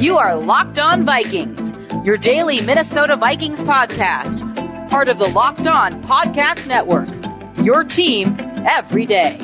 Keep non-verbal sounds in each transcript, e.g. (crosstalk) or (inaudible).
You are Locked On Vikings, your daily Minnesota Vikings podcast, part of the Locked On Podcast Network. Your team every day.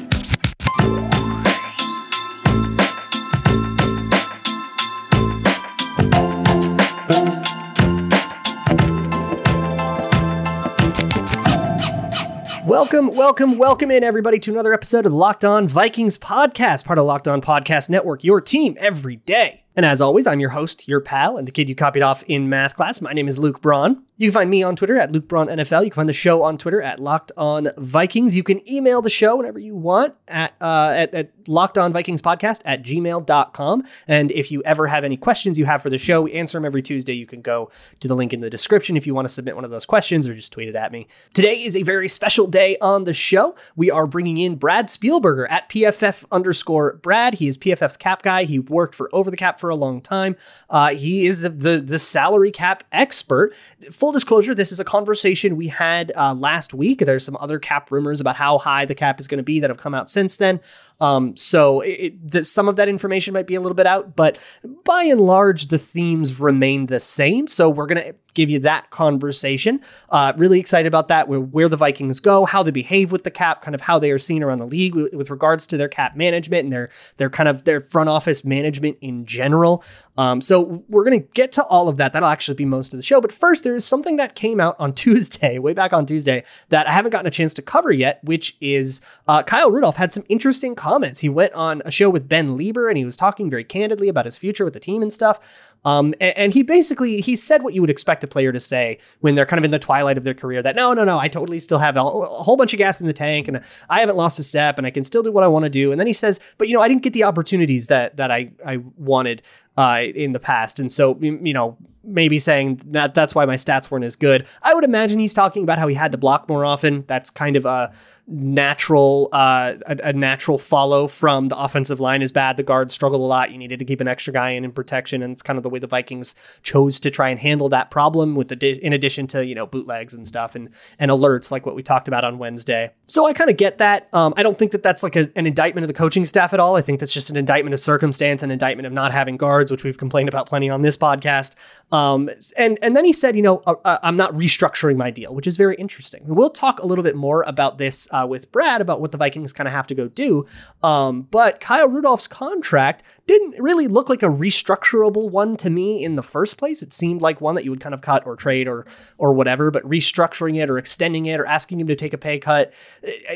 Welcome, welcome, welcome in everybody to another episode of the Locked On Vikings podcast, part of Locked On Podcast Network, your team every day. And as always, I'm your host, your pal, and the kid you copied off in math class. My name is Luke Braun. You can find me on Twitter at Luke Braun NFL. You can find the show on Twitter at Locked On Vikings. You can email the show whenever you want at, uh, at, at Locked On Vikings Podcast at gmail.com. And if you ever have any questions you have for the show, we answer them every Tuesday. You can go to the link in the description if you want to submit one of those questions or just tweet it at me. Today is a very special day on the show. We are bringing in Brad Spielberger at PFF underscore Brad. He is PFF's cap guy. He worked for Over the Cap for a long time. Uh, he is the, the, the salary cap expert. Full disclosure: this is a conversation we had uh, last week. There's some other cap rumors about how high the cap is going to be that have come out since then. Um, so it, the, some of that information might be a little bit out, but by and large, the themes remain the same. So we're going to give you that conversation. Uh, really excited about that, where, where the Vikings go, how they behave with the cap, kind of how they are seen around the league with, with regards to their cap management and their their kind of their front office management in general. Um, so we're going to get to all of that. That'll actually be most of the show. But first, there is something that came out on (laughs) Tuesday, way back on Tuesday, that I haven't gotten a chance to cover yet, which is uh, Kyle Rudolph had some interesting comments. He went on a show with Ben Leber and he was talking very candidly about his future with the team and stuff. Um, and, and, he basically he said what you would expect a player to say when they're kind of in the twilight of their career. That no, no, no, I totally still have a, a whole bunch of gas in the tank, and I haven't lost a step, and I can still do what I want to do. And then he says, but you know, I didn't get the opportunities that that I I wanted uh, in the past, and so you know maybe saying that that's why my stats weren't as good. I would imagine he's talking about how he had to block more often. That's kind of a natural uh, a, a, natural follow from the offensive line is bad. The guards struggled a lot. You needed to keep an extra guy in in protection, and it's kind of the way the Vikings chose to try and handle that problem. With the in addition to you know bootlegs and stuff and and alerts like what we talked about on Wednesday. So I kind of get that. Um, I don't think that that's like a, an indictment of the coaching staff at all. I think that's just an indictment of circumstance, an indictment of not having guards, which we've complained about plenty on this podcast. Um, and and then he said, you know, uh, uh, I'm not restructuring my deal, which is very interesting. We'll talk a little bit more about this uh, with Brad about what the Vikings kind of have to go do. Um, but Kyle Rudolph's contract didn't really look like a restructurable one to me in the first place. It seemed like one that you would kind of cut or trade or or whatever. But restructuring it or extending it or asking him to take a pay cut,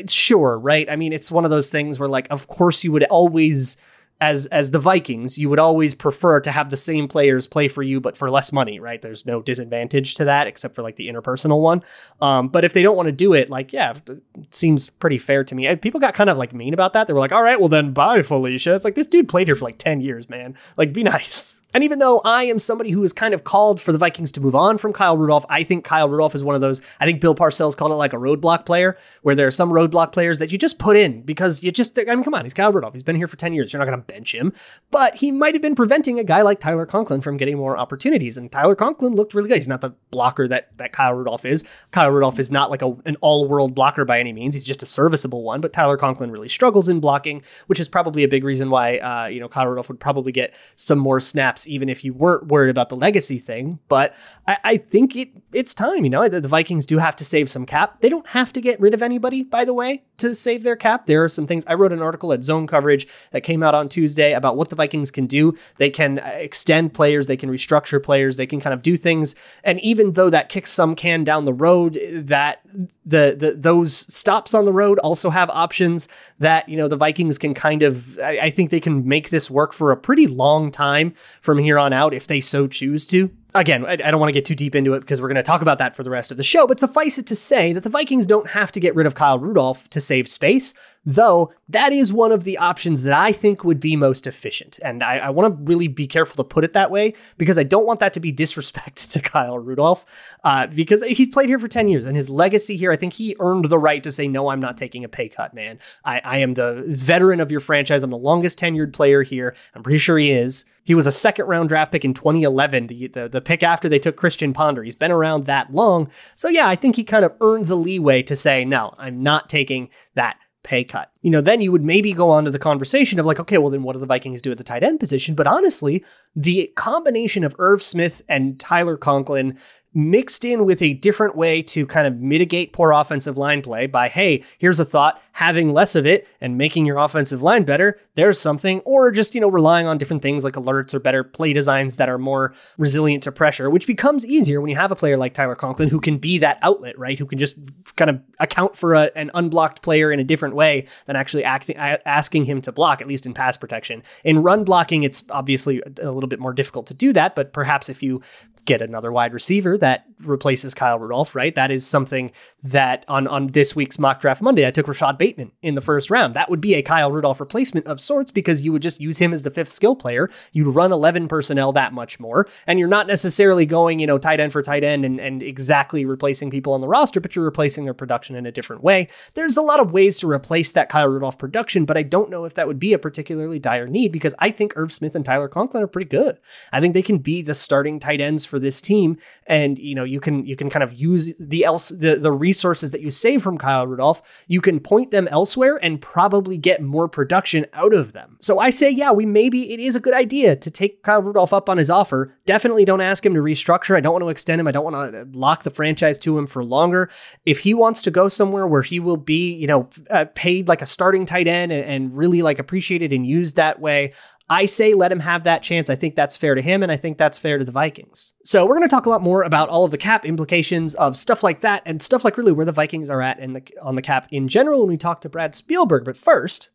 sure, right? I mean, it's one of those things where like, of course, you would always as as the Vikings, you would always prefer to have the same players play for you, but for less money, right? There's no disadvantage to that except for like the interpersonal one. Um, but if they don't want to do it, like yeah, it seems pretty fair to me. People got kind of like mean about that. They were like, "All right, well then, bye, Felicia." It's like this dude played here for like ten years, man. Like, be (laughs) nice. And even though I am somebody who has kind of called for the Vikings to move on from Kyle Rudolph, I think Kyle Rudolph is one of those. I think Bill Parcells called it like a roadblock player, where there are some roadblock players that you just put in because you just, I mean, come on, he's Kyle Rudolph. He's been here for 10 years. You're not going to bench him. But he might have been preventing a guy like Tyler Conklin from getting more opportunities. And Tyler Conklin looked really good. He's not the blocker that, that Kyle Rudolph is. Kyle Rudolph is not like a, an all world blocker by any means. He's just a serviceable one. But Tyler Conklin really struggles in blocking, which is probably a big reason why, uh, you know, Kyle Rudolph would probably get some more snaps, even if you weren't worried about the legacy thing, but I, I think it it's time. You know, the, the Vikings do have to save some cap. They don't have to get rid of anybody, by the way, to save their cap. There are some things. I wrote an article at Zone Coverage that came out on Tuesday about what the Vikings can do. They can uh, extend players, they can restructure players, they can kind of do things. And even though that kicks some can down the road, that the, the those stops on the road also have options that you know the Vikings can kind of. I, I think they can make this work for a pretty long time from here on out if they so choose to again, I, don't want to get too deep into it because we're going to talk about that for the rest of the show, but suffice it to say that the Vikings don't have to get rid of Kyle Rudolph to save space, though that is one of the options that I think would be most efficient. And I, I want to really be careful to put it that way because I don't want that to be (laughs) disrespect to Kyle Rudolph uh, because he played here for 10 years and his legacy here, I think he earned the right to say, no, I'm not taking a pay cut, man. I, I am the veteran of your franchise. I'm the longest tenured player here. I'm pretty sure he is. He was a second round draft pick in 2011, the, the, the pick after they took Christian Ponder. He's been around that long. So, yeah, I think he kind of earned the leeway to say, no, I'm not taking that pay cut. You know, then you would maybe go on to the conversation of like, okay, well, then what do the Vikings do at the tight end position? But honestly, the combination of Irv Smith and Tyler Conklin mixed in with a different way to kind of mitigate poor offensive line play by, hey, here's a thought, having less of it and making your offensive line better, there's something, or just, you know, relying on different things like alerts or better play designs that are more resilient to pressure, which becomes easier when you have a player like Tyler Conklin who can be that outlet, right? Who can just kind of account for a, an unblocked player in a different way than actually acting, asking him to block, at least in pass protection. In run blocking, it's obviously a little bit more difficult to do that, but perhaps if you get another wide receiver that replaces Kyle Rudolph, right? That is something that on, on this week's mock draft Monday, I took Rashad Bateman in the first round. That would be a Kyle Rudolph replacement of sorts because you would just use him as the fifth skill player. You'd run 11 personnel that much more. And you're not necessarily going, you know, tight end for tight end and, and exactly replacing people on the roster, but you're replacing their production in a different way. There's a lot of ways to replace that Kyle Rudolph production, but I don't know if that would be a particularly dire need because I think Irv Smith and Tyler Conklin are pretty good. I think they can be the starting tight ends for this team. And, you know, you can, you can kind of use the else, the, the resources that you save from Kyle Rudolph, you can point them elsewhere and probably get more production out of them. So I say, yeah, we maybe it is a good idea to take Kyle Rudolph up on his offer. Definitely don't ask him to restructure. I don't want to extend him. I don't want to lock the franchise to him for longer. If he wants to go somewhere where he will be, you know, uh, paid like a starting tight end and, and really like appreciated and used that way, I say let him have that chance. I think that's fair to him, and I think that's fair to the Vikings. So we're going to talk a lot more about all of the cap implications of stuff like that and stuff like really where the Vikings are at the, on the cap in general when we talk to Brad Spielberg. But first,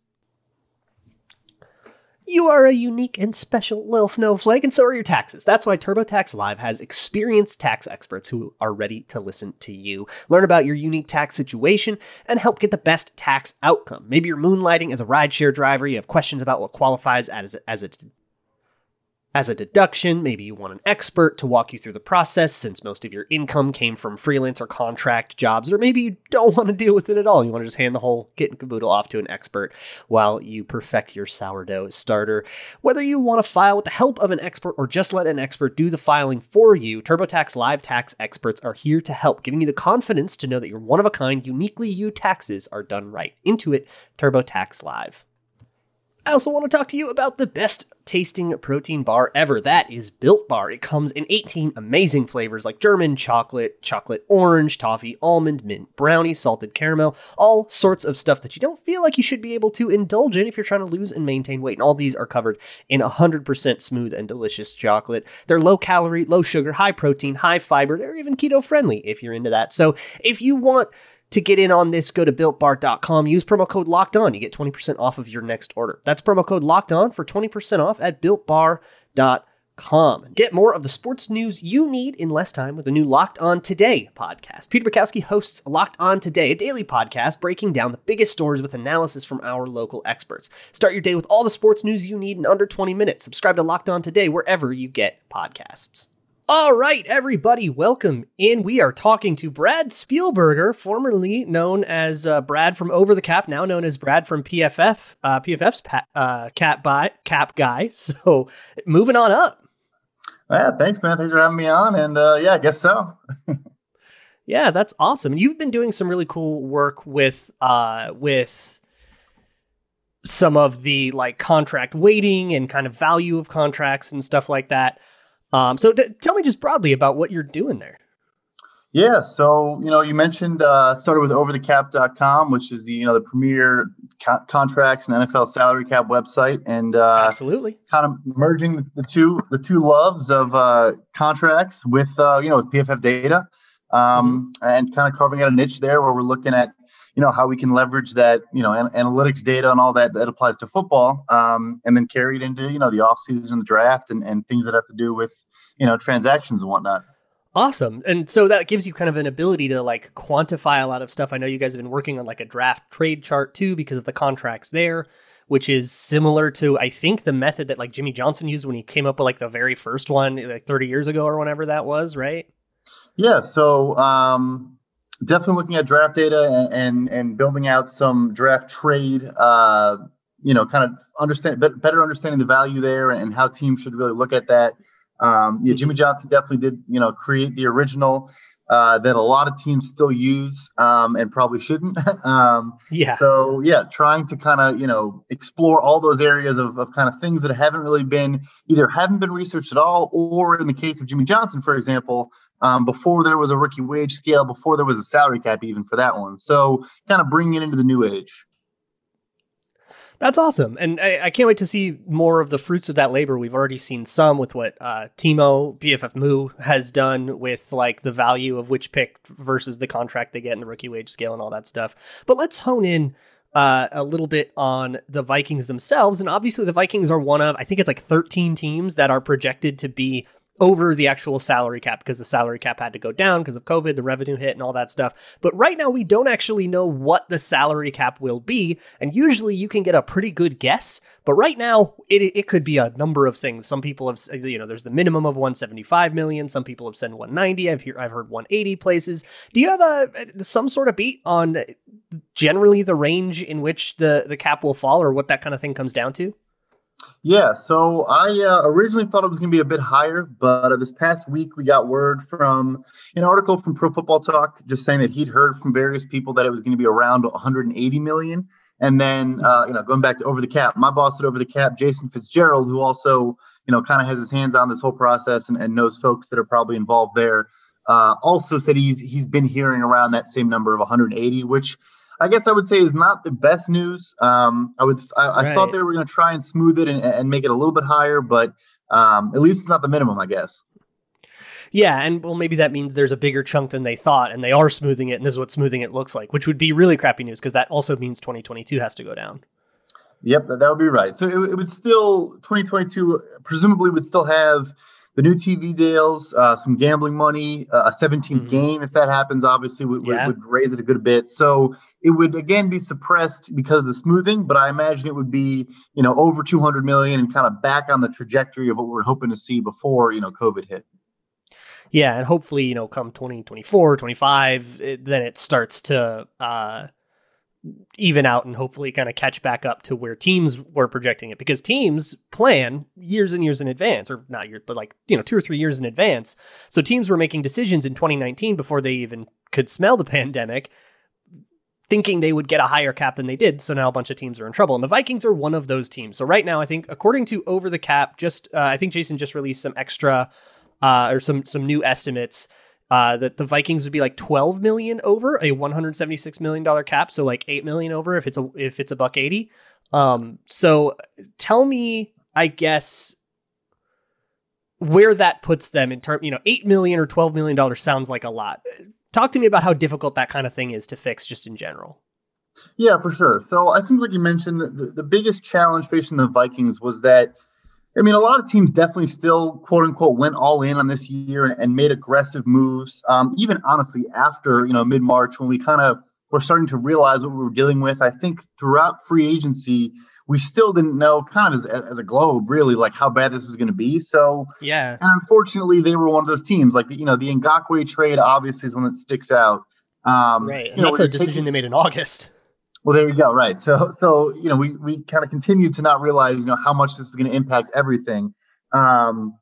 you are a unique and special little snowflake, and so are your taxes. That's why TurboTax Live has experienced tax experts who are ready to listen to you. Learn about your unique tax situation and help get the best tax outcome. Maybe you're moonlighting as a rideshare driver, you have questions about what qualifies as a, as a as a deduction, maybe you want an expert to walk you through the process since most of your income came from freelance or contract jobs, or maybe you don't (laughs) want to deal with it at all. You want to just hand the whole kit and caboodle off to an expert while you perfect your sourdough starter. Whether you want to file with the help of an expert or just let an expert do the filing for you, TurboTax Live tax experts are here to help, giving you the confidence to know that your one of a kind, uniquely you taxes are done right. Intuit TurboTax Live. I also want to talk to you about the best tasting protein bar ever. That is Built Bar. It comes in 18 amazing flavors like German chocolate, chocolate orange, toffee, almond, mint, brownie, salted caramel, all sorts of stuff that you don't feel like you should be able to indulge in if you're trying to lose and maintain weight. And all these are covered in 100% smooth and delicious chocolate. They're low calorie, low sugar, high protein, high fiber. They're even keto friendly if you're into that. So if you want to get in on this, go to builtbar.com. Use promo code locked on. You get 20% off of your next order. That's promo code locked on for 20% off at builtbar.com. Get more of the sports news you need in less time with the new Locked On Today podcast. Peter Bukowski hosts Locked On Today, a daily podcast breaking down the biggest stories with analysis from our local experts. Start your day with all the sports news you need in under 20 minutes. Subscribe to Locked On Today wherever you get podcasts. All right, everybody, welcome in. We are talking to Brad Spielberger, formerly known as uh, Brad from Over the Cap, now known as Brad from PFF, uh, PFF's pa- uh, cap by cap guy. (laughs) So, moving on up. Yeah, thanks, man. Thanks for having me on. And uh, yeah, I guess so. (laughs) yeah, that's awesome. And you've been doing some really cool work with uh, with some of the like contract weighting and kind of value of contracts and stuff like that. Um, so t- tell me just broadly about what you're doing there. Yeah, so you know, you mentioned uh, started with overthecap.com, which is the you know the premier co- contracts and NFL salary cap website, and uh, absolutely kind of merging the two the two loves of uh, contracts with uh, you know with PFF data, um, mm-hmm. and kind of carving out a niche there where we're looking at you know how we can leverage that you know an- analytics data and all that that applies to football um, and then carry it into you know the offseason the draft and, and things that have to do with you know transactions and whatnot. Awesome. And so that gives you kind of an ability to like quantify a lot of stuff. I know you guys have been working on like a draft trade chart too because of the contracts there which is similar to i think the method that like jimmy johnson used when he came up with like the very first one like 30 years ago or whenever that was right? Yeah. So um definitely looking at draft data and and, and building out some draft trade. Uh, you know, kind of understand better understanding the value there and how teams should really look at that. Um, yeah, Jimmy Johnson definitely did you know create the original uh, that a lot of teams still use um, and probably shouldn't. (laughs) um, yeah. So yeah, trying to kind of you know explore all those areas of, of kind of things that haven't really been either haven't been researched at all, or in the case of Jimmy Johnson, for example, um, before there was a rookie wage scale, before there was a salary cap even for that one. So kind of bringing it into the new age. That's awesome. And I, I, can't wait to see more of the fruits of that labor. We've already seen some with what uh, Timo, PFF Moo has done with like the value of which pick versus the contract they get in the rookie wage scale and all that stuff. But let's hone in uh, a little bit on the Vikings themselves. And obviously, the Vikings are one of, I think it's like 13 teams that are projected to be over the actual salary cap because the salary cap had to go down because of COVID, the revenue hit, and all that stuff. But right now, we don't actually know what the salary cap will be. And usually you can get a pretty good guess. But right now, it, it could be a number of things. Some people have, you know, there's the minimum of 175 million. Some people have said 190. I've, hear, I've heard 180 places. Do you have a some sort of beat on generally the range in which the, the cap will fall or what that kind of thing comes down to? Yeah, so I uh, originally thought it was going to be a bit higher, but uh, this past week we got word from an article from Pro Football Talk just saying that he'd heard from various people that it was going to be around 180 million. And then, uh, you know, going back to over the cap, my boss at over the cap, Jason Fitzgerald, who also, you know, kind of has his hands on this whole process and, and knows folks that are probably involved there, uh, also said he's he's been hearing around that same number of 180, which I guess I would say is not the best news. Um, I would I, right. Thought they were going to try and smooth it and, and, make it a little bit higher, but um, at least it's not the minimum, I guess. Yeah, and well, maybe that means there's a bigger chunk than they thought, and they are smoothing it, and this is what smoothing it looks like, which would be really crappy news because that also means 2022 has to go down. Yep, that, that would be right. So it, it would still 2022 presumably would still have the new TV deals, uh, some gambling money, uh, a 17th mm-hmm. game, if that happens, obviously would, yeah. would, raise it a good bit. So it would again be suppressed because of the smoothing, but I imagine it would be, you know, over 200 million and kind of back on the trajectory of what we are hoping to see before, you know, COVID hit. Yeah, and hopefully, you know, come 2024, 25, it, then it starts to uh, even out and hopefully kind of catch back up to where teams were projecting it. Because teams plan years and years in advance or not years but like you know 2 or 3 years in advance. So teams were making decisions in 2019 before they even could smell the (laughs) pandemic thinking they would get a higher cap than they did. So now a bunch of teams are in trouble. And the Vikings are one of those teams. So right now I think according to over the cap just uh, I think Jason just released some extra uh, or some some new estimates uh, that the Vikings would be like 12 million over a 176 million dollar cap, so like 8 million over if it's a if it's a buck 80. Um, so tell me, I guess where that puts them in term, you know, 8 million or 12 million dollars sounds like a lot. Talk to me about how difficult that kind of thing is to fix just in general. Yeah, for sure. So I think, like you mentioned, the, the biggest challenge facing the Vikings was that I mean, a lot of teams definitely still, quote unquote, went all in on this year and, and made aggressive moves. Um, even honestly, after you know mid March, when we kind of were starting to realize what we were dealing with, I think throughout free agency, we still didn't know, kind of as, as a globe, really, like how bad this was going to be. So yeah, and unfortunately, they were one of those teams. Like the, you know, the Ngakoue trade obviously is one that sticks out. Um, right, and that's know, a decision taking, they made in August. Well, there you go. Right. So, so you know, we we kind of continued to not realize, you know, how much this is going to impact everything, um,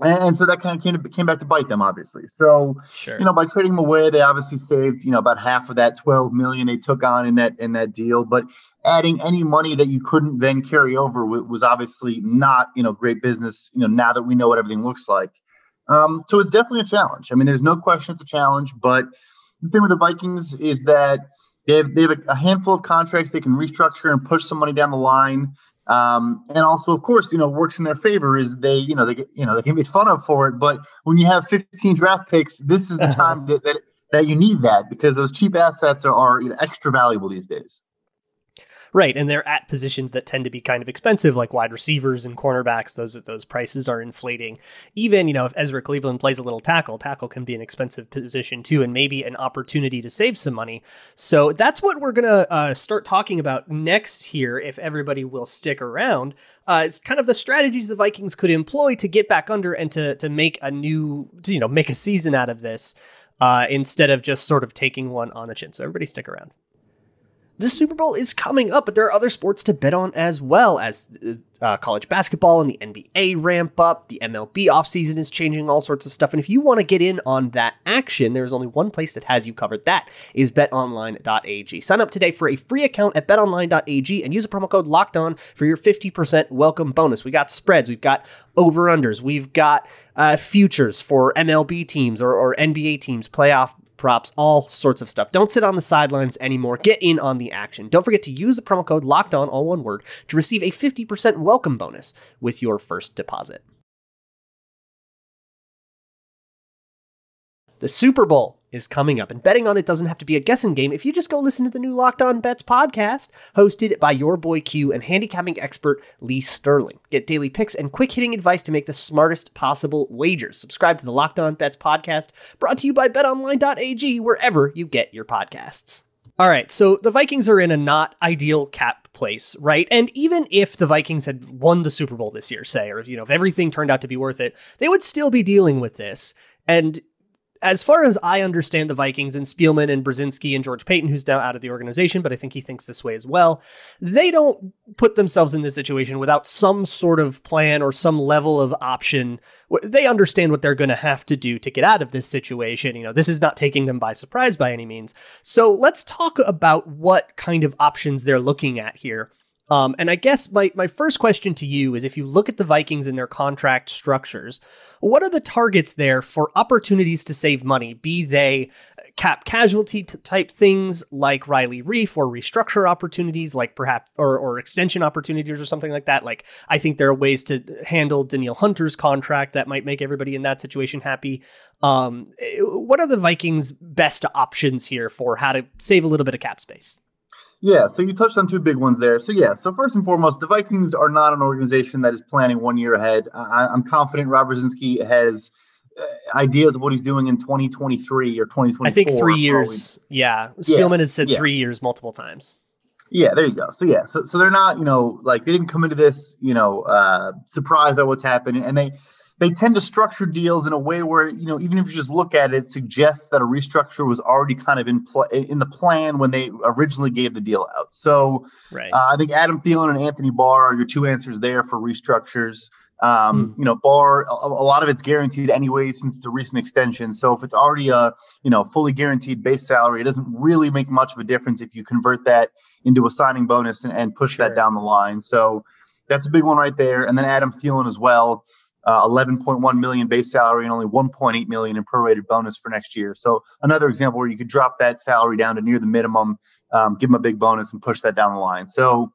and, and, so that kind of came to, came back to bite them, obviously. So, sure. you know, by trading them away, they obviously saved, you know, about half of that twelve million they took on in that in that deal. But adding any money that you couldn't then carry over was obviously not, you know, great business. You know, now that we know what everything looks like, um, so it's definitely a challenge. I mean, there's no question it's a challenge, but the thing with the Vikings is that they have, they have a handful of contracts they can restructure and push some money down the line. Um, and also, of course, you know, works in their favor is they, you know, they get, you know, they can be fun of for it. But when you have 15 draft picks, this is the (laughs) time that, that, that you need that because those cheap assets are, are you know, extra valuable these days. Right, and they're at positions that tend to be kind of expensive, like wide receivers and cornerbacks. Those those prices are inflating. Even you know if Ezra Cleveland plays a little tackle, tackle can be an expensive position too, and maybe an opportunity to save some money. So that's what we're gonna uh, start talking about next here, if everybody will stick around. Uh, it's kind of the strategies the Vikings could employ to get back under and to to make a new, to, you know, make a season out of this. Uh, instead of just sort of taking one on the chin. So everybody stick around. The Super Bowl is coming up, but there are other sports to bet on as well as uh, college basketball and the NBA ramp up. The MLB offseason is changing all sorts of stuff. And if you want to get in on that action, there's only one place that has you covered. That is betonline.ag. Sign up today for a free account at betonline.ag and use a promo code locked on for your 50% welcome bonus. We got spreads, we've got over unders, we've got uh, futures for MLB teams or, or NBA teams, playoff props, all sorts of stuff. Don't sit on the sidelines anymore. Get in on the action. Don't forget to use the promo code locked on, all one word, to receive a 50% welcome bonus with your first deposit. The Super Bowl is coming up, and betting on it doesn't have to be a guessing game if you just go listen to the new Locked On Bets podcast, hosted by your boy Q and handicapping expert Lee Sterling. Get daily picks and quick hitting advice to make the smartest possible wagers. Subscribe to the Locked On Bets podcast, brought to you by betonline.ag, wherever you get your podcasts. All right, so the Vikings are in a not ideal cap place, right? And even if the Vikings had won the Super Bowl this year, say, or you know, if everything turned out to be worth it, they would still be dealing with this. And as far as I understand the Vikings and Spielman and Brzezinski and George Paton, who's now out of the organization, but I think he thinks this way as well, they don't put themselves in this situation without some sort of plan or some level of option. They understand what they're going to have to do to get out of this situation. You know, this is not taking them by surprise by any means. So let's talk about what kind of options they're looking at here. Um, and I guess my, my first question to you is if you look at the Vikings and their contract structures, what are the targets there for opportunities to save money? Be they cap casualty type things like Riley Reiff or restructure opportunities like perhaps or, or extension opportunities or something like that. Like I think there are ways to handle Danielle Hunter's contract that might make everybody in that situation happy. Um, what are the Vikings' best options here for how to save a little bit of cap space? Yeah, so you touched on two big ones there. So yeah, so first and foremost, the Vikings are not an organization that is planning one year ahead. I, am confident Rob Brzezinski has uh, ideas of what he's doing in 2023 or 2024. I think three years. Yeah, Spielman yeah, has said yeah. three years multiple times. Yeah, there you go. So yeah, so so they're not, you know, like they didn't come into this, you know, uh, surprised by what's happening, and they they tend to structure deals in a way where you know even if you just look at it, it suggests that a restructure was already kind of in play in the plan when they originally gave the deal out. So right. uh, I think Adam Thielen and Anthony Barr are your two answers there for restructures. Um, mm. You know, Barr a, a, lot of it's guaranteed anyway since the recent extension. So if it's already a you know fully guaranteed base salary, it doesn't really make much of a difference if you convert that into a signing bonus and, and push sure. that down the line. So that's a big one right there. And then Adam Thielen as well uh, 11.1 million base salary and only 1.8 million in prorated bonus for next year. So another example where you could drop that salary down to near the minimum, um, give them a big bonus and push that down the line. So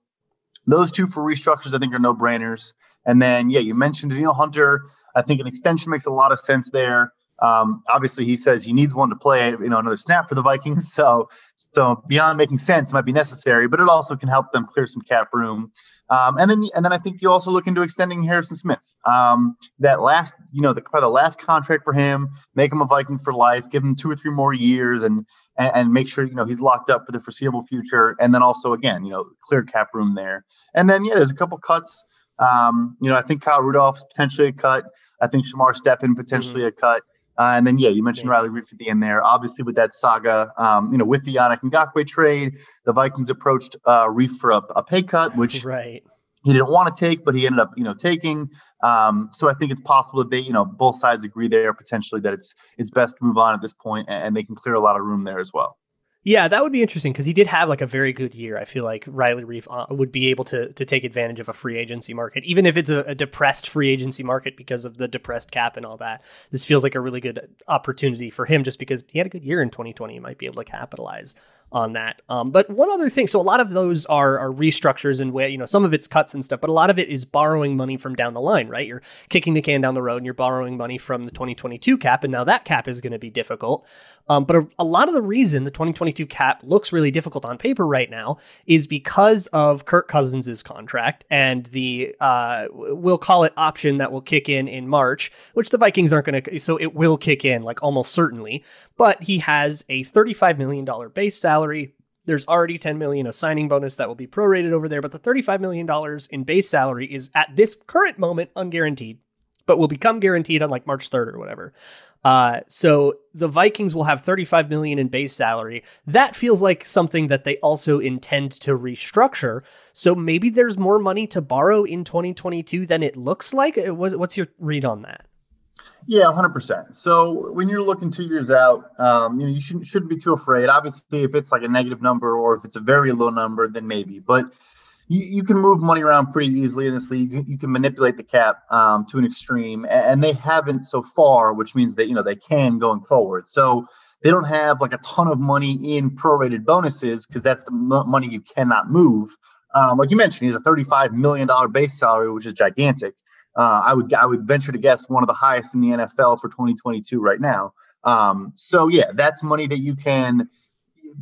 those two for restructures, I think, are no brainers. And then, yeah, you mentioned Danielle Hunter. I think an extension makes a lot of sense there. Um, obviously, he says he needs one to play, you know, another snap for the Vikings. (laughs) So, so beyond making sense, it might be necessary, but it also can help them clear some cap room. Um, and then, and then I think you also look into extending Harrison Smith. Um, that last, you know, the probably the last contract for him, make him a Viking for life, give him two or three more years, and, and and make sure you know he's locked up for the foreseeable future. And then also again, you know, clear cap room there. And then yeah, there's a couple cuts. Um, you know, I think Kyle Rudolph's potentially a cut. I think Shamar Stephen potentially mm-hmm. a cut. Uh, and then, yeah, you mentioned Riley Reiff at the end there. Obviously, with that saga, um, you know, with the Yannick Ngakoue trade, the Vikings approached uh, Reiff for a, a pay cut, (laughs) which right. he didn't want to take, but he ended up, you know, taking. Um, so I think it's possible that they, you know, both sides agree there potentially that it's it's best to move on at this point, and, and they can clear a lot of room there as well. Yeah, that would be interesting because he did have like a very good year. I feel like Riley Reiff uh, would be able to to take advantage of a free agency market, even if it's a, a, depressed free agency market because of the depressed cap and all that. This feels like a really good opportunity for him just because he had a good year in 2020. He might be able to capitalize on that. Um, but one other thing, so a lot of those are, are restructures and way, you know, some of it's cuts and stuff, but a lot of it is borrowing money from down the line, right? You're kicking the can down the road and you're borrowing money from the 2022 cap, and now that cap is going to be difficult. Um, but a, a, lot of the reason the 2022 cap looks really difficult on paper right now is because of Kirk Cousins' contract and the uh, we'll call it option that will kick in in March, which the Vikings aren't going to. So it will kick in like almost certainly, but he has a 35 million dollar base salary salary. There's already 10 million a signing bonus that will be prorated over there, but the 35 million dollars in base salary is at this current moment unguaranteed. but will become guaranteed on like March 3rd or whatever. Uh, so the Vikings will have 35 million in base salary. That feels like something that they also intend to restructure. So maybe there's more money to borrow in 2022 than it looks like. Uh, what's your read on that? Yeah, 100%. So when you're looking two years out, um, you know, you shouldn't, shouldn't be too afraid. Obviously, if it's like a negative number or if it's a very low number, then maybe. But you, you can move money around pretty easily in this league. You, can manipulate the cap um, to an extreme, and, and they haven't so far, which means that you know they can going forward. So they don't have like a ton of money in prorated bonuses because that's the m- money you cannot move. Um, like you mentioned, he's a $35 million base salary, which is gigantic. Uh, I would I would venture to guess one of the highest in the NFL for 2022 right now. Um, so yeah, that's money that you can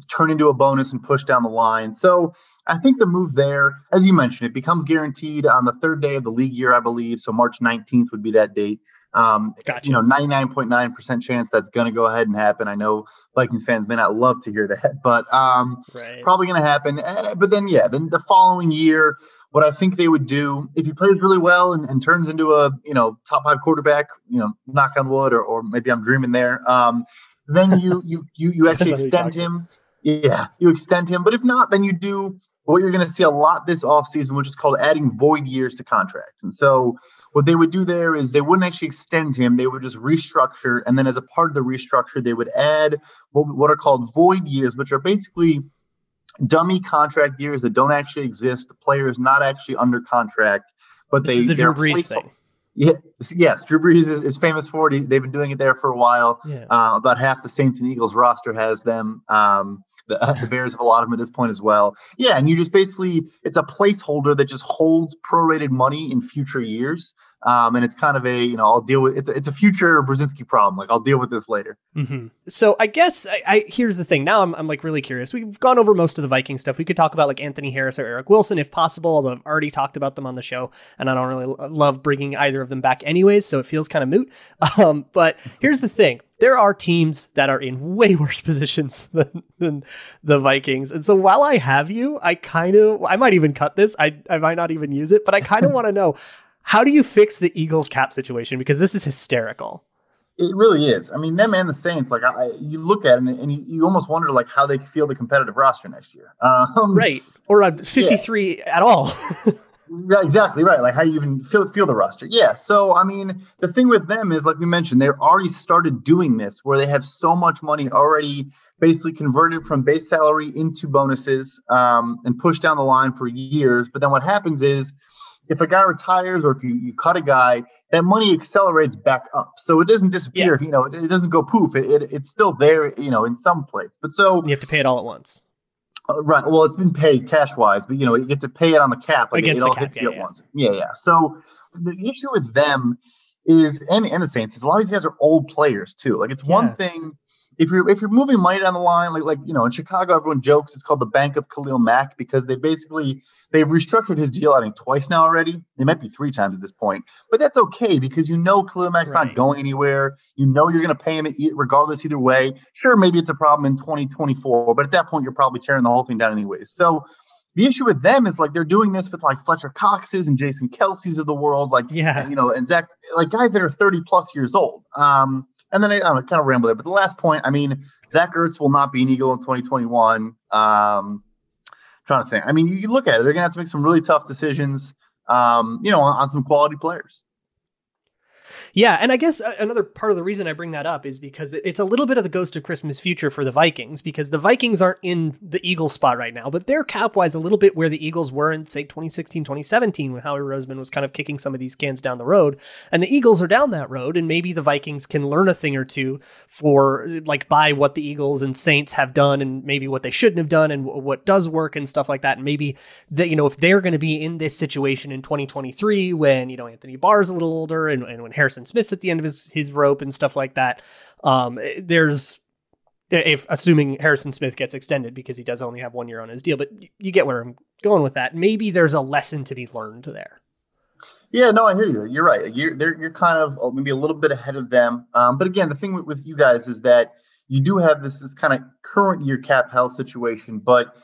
turn into a bonus and push down the line. So I think the move there, as you mentioned, it becomes guaranteed on the third day of the league year, I believe. So March 19th would be that date. Um, gotcha. You know, 99.9% chance that's going to go ahead and happen. I know Vikings fans may not love to hear that, but um, right. probably going to happen. Eh, but then, yeah, then the following year, what I think they would do if he plays really well and, and turns into a you know top five quarterback, you know, knock on wood, or, or maybe I'm dreaming there. Um, then (laughs) you you you you actually extend him. Yeah, you extend him. But if not, then you do what you're going to see a lot this offseason, which is called adding void years to contracts. And so what they would do there is they wouldn't actually extend him, they would just restructure. And then as a part of the restructure, they would add what, what are called void years, which are basically dummy contract years that don't actually exist. The player is not actually under contract, but this they is the Drew Brees thing. Yeah, yes, Drew Brees is, is famous for it. they've been doing it there for a while. Yeah. Uh, about half the Saints and Eagles roster has them. Um, the, uh, the Bears have a lot of them at this point as well. Yeah, and you just basically it's a placeholder that just holds prorated money in future years. Um, and it's kind of a you know I'll deal with it's a, it's a future Brzezinski problem. Like I'll deal with this later. Mm-hmm. So I guess I, I, here's the thing. Now I'm I'm like really curious. We've gone over most of the Viking stuff. We could talk about like Anthony Harris or Eric Wilson if possible. Although I've already talked about them on the show, and I don't really love bringing either of them back anyways. So it feels kind of moot. (laughs) Um, but here's the thing there are teams that are in way (laughs) worse positions than, than, the Vikings. And so while I have you, I kind of, I might even cut this. I, I might not even use it, but I kind of (laughs) want to know how do you fix the Eagles cap situation? Because this is hysterical. It really is. I mean, them and the Saints, like I, you look at it and you, you almost wonder like how they feel the competitive roster next year. (laughs) Um, right. Or a 53 yeah. at all. Yeah, exactly right. Like how you even feel feel the roster. Yeah. So I mean, the thing with them is like we mentioned, they've already started doing this where they have so much money already basically converted from base salary into bonuses um, and pushed down the line for years. But then what happens is if a guy retires or if you, you cut a guy, that money accelerates back up. So it doesn't disappear. Yeah. You know, it, it, doesn't go poof. It, it, it's still there. You know, in some place. But so you have to pay it all at once. Uh, right. Well, it's been paid cash wise, but you know, you get to pay it on the cap. Like Against it, it all cap, hits yeah, you at yeah. once. Yeah, yeah. So the issue with them is and, and the Saints is a lot of these guys are old players too. Like it's yeah. one thing if you're if you're moving money down the line, like like you know, in Chicago, everyone jokes it's called the Bank of Khalil Mack because they basically they've restructured his deal, I think, twice now already. It might be three times at this point, but that's okay because you know Khalil Mack's right. not going anywhere. You know you're going to pay him regardless either way. Sure, maybe it's a problem in 2024, but at that point you're probably tearing the whole thing down anyways. So the issue with them is like they're doing this with like Fletcher Coxes and Jason Kelce's of the world, like yeah, you know, and Zach, like guys that are 30 plus years old. Um, and then I, I don't know, kind of ramble there. But the last point, I mean, Zach Ertz will not be an Eagle in 2021. Um, trying to think. I mean, you, you look at it; they're going to have to make some really tough decisions. Um, you know, on, on some quality players. Yeah, and I guess uh, another part of the reason I bring that up is because it's a little bit of the ghost of Christmas future for the Vikings because the Vikings aren't in the Eagles spot right now, but they're cap wise a little bit where the Eagles were in say 2016, 2017 when Howie Roseman was kind of kicking some of these cans down the road, and the Eagles are down that road, and maybe the Vikings can learn a thing or two for like by what the Eagles and Saints have done, and maybe what they shouldn't have done, and what does work and stuff like that, and maybe that you know if they're going to be in this situation in 2023 when you know Anthony Barr's a little older and, and when Harrison Smith's at the end of his his rope and stuff like that. Um, there's if assuming Harrison Smith gets extended because he does only have one year on his deal, but you get where I'm going with that. Maybe there's a lesson to be learned there. Yeah, no, I hear you. You're right. You're you're kind of uh, maybe a little bit ahead of them. Um, but again, the thing with, with you guys is that you do have this this kind of current year cap hell situation, but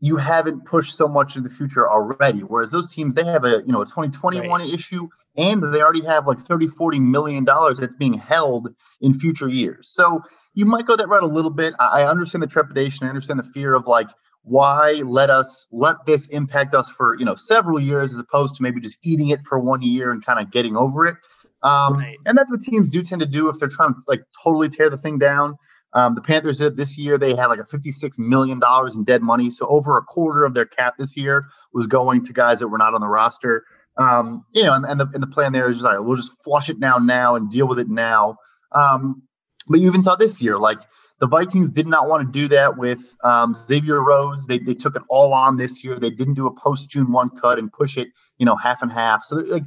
you haven't pushed so much in the future already. Whereas those teams, they have a you know a 2021 right. issue and they already have like 30, 40 million dollars that's being held in future years. So you might go that route a little bit. I understand the trepidation. I understand the fear of like, why let us let this impact us for you know several years as opposed to maybe just eating it for one year and kind of getting over it. Um, right. And that's what teams do tend to do if they're trying to like totally tear the thing down. Um, the Panthers did this year. They had like a $56 million in dead money. So over a quarter of their cap this year was going to guys that were not on the roster. Um, you know, and, and, the, and the plan there is just like, we'll just flush it down now and deal with it now. Um, but you even saw this year, like the Vikings did not want to do that with um, Xavier Rhodes. They, they took it all on this year. They didn't do a post June 1 cut and push it, you know, half and half. So like,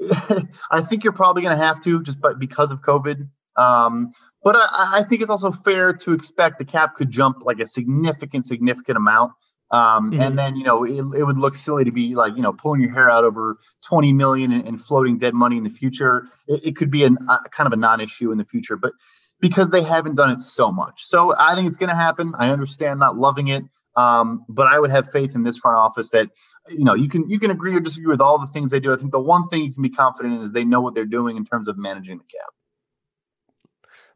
(laughs) I think you're probably going to have to just but because of COVID. Um, but I, I, think it's also fair to expect the cap could jump like a significant, significant amount. Um, mm-hmm. And then, you know, it, it, would look silly to be like, you know, pulling your hair out over 20 million and, and floating dead money in the future. It, it could be an, a kind of a non-issue in the future, but because they haven't done it so much. So I think it's going to happen. I understand not loving it. Um, but I would have faith in this front office that you know you can you can agree or disagree with all the things they do. I think the one thing you can be confident in is they know what they're doing in terms of managing the cap.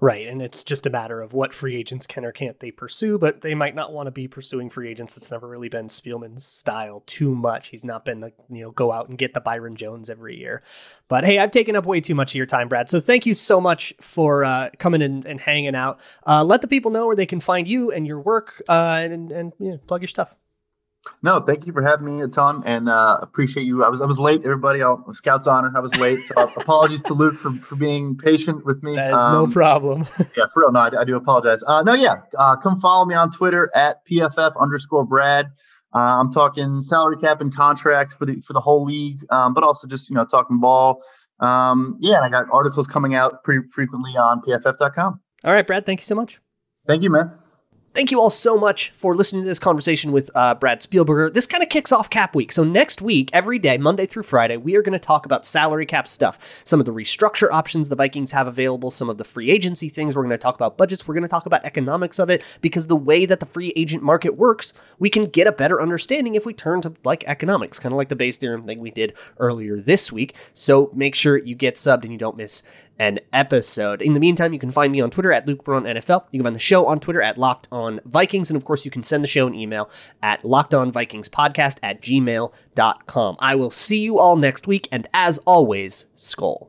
Right, and it's just a matter of what free agents can or can't they pursue, but they might not want to be pursuing free agents. It's never really been Spielman's style too much. He's not been the you know go out and get the Byron Jones every year. But hey, I've taken up way too much of your time, Brad. So thank you so much for uh, coming in and hanging out. Uh, let the people know where they can find you and your work, uh, and and you know, plug your stuff. No, thank you for having me a ton, and uh, appreciate you. I was I was late, everybody. I'll, Scout's honor, I was late, so apologies to Luke for, for being patient with me. That is um, no problem. (laughs) yeah, for real. No, I, I do apologize. Uh, no, yeah, uh, come follow me on Twitter at pff underscore Brad. Uh, I'm talking salary cap and contract for the for the whole league, um, but also just you know talking ball. Um, yeah, and I got articles coming out pretty frequently on pff.com. All right, Brad. Thank you so much. Thank you, man. Thank you all so much for listening to this conversation with uh, Brad Spielberger. This kind of kicks off cap week. So, next week, every day, Monday through Friday, we are going to talk about salary cap stuff, some of the restructure options the Vikings have available, some of the free agency things. We're going to talk about budgets. We're going to talk about economics of it because the way that the free agent market works, we can get a better understanding if we turn to like economics, kind of like the Bayes theorem thing we did earlier this week. So, make sure you get subbed and you don't miss an episode. In the meantime, you can find me on Twitter at Luke Braun NFL. You can find the show on Twitter at Locked On Vikings. And of course, you can send the show an email at lockedonvikingspodcast at gmail.com. I will see you all next week. And as always, Skol.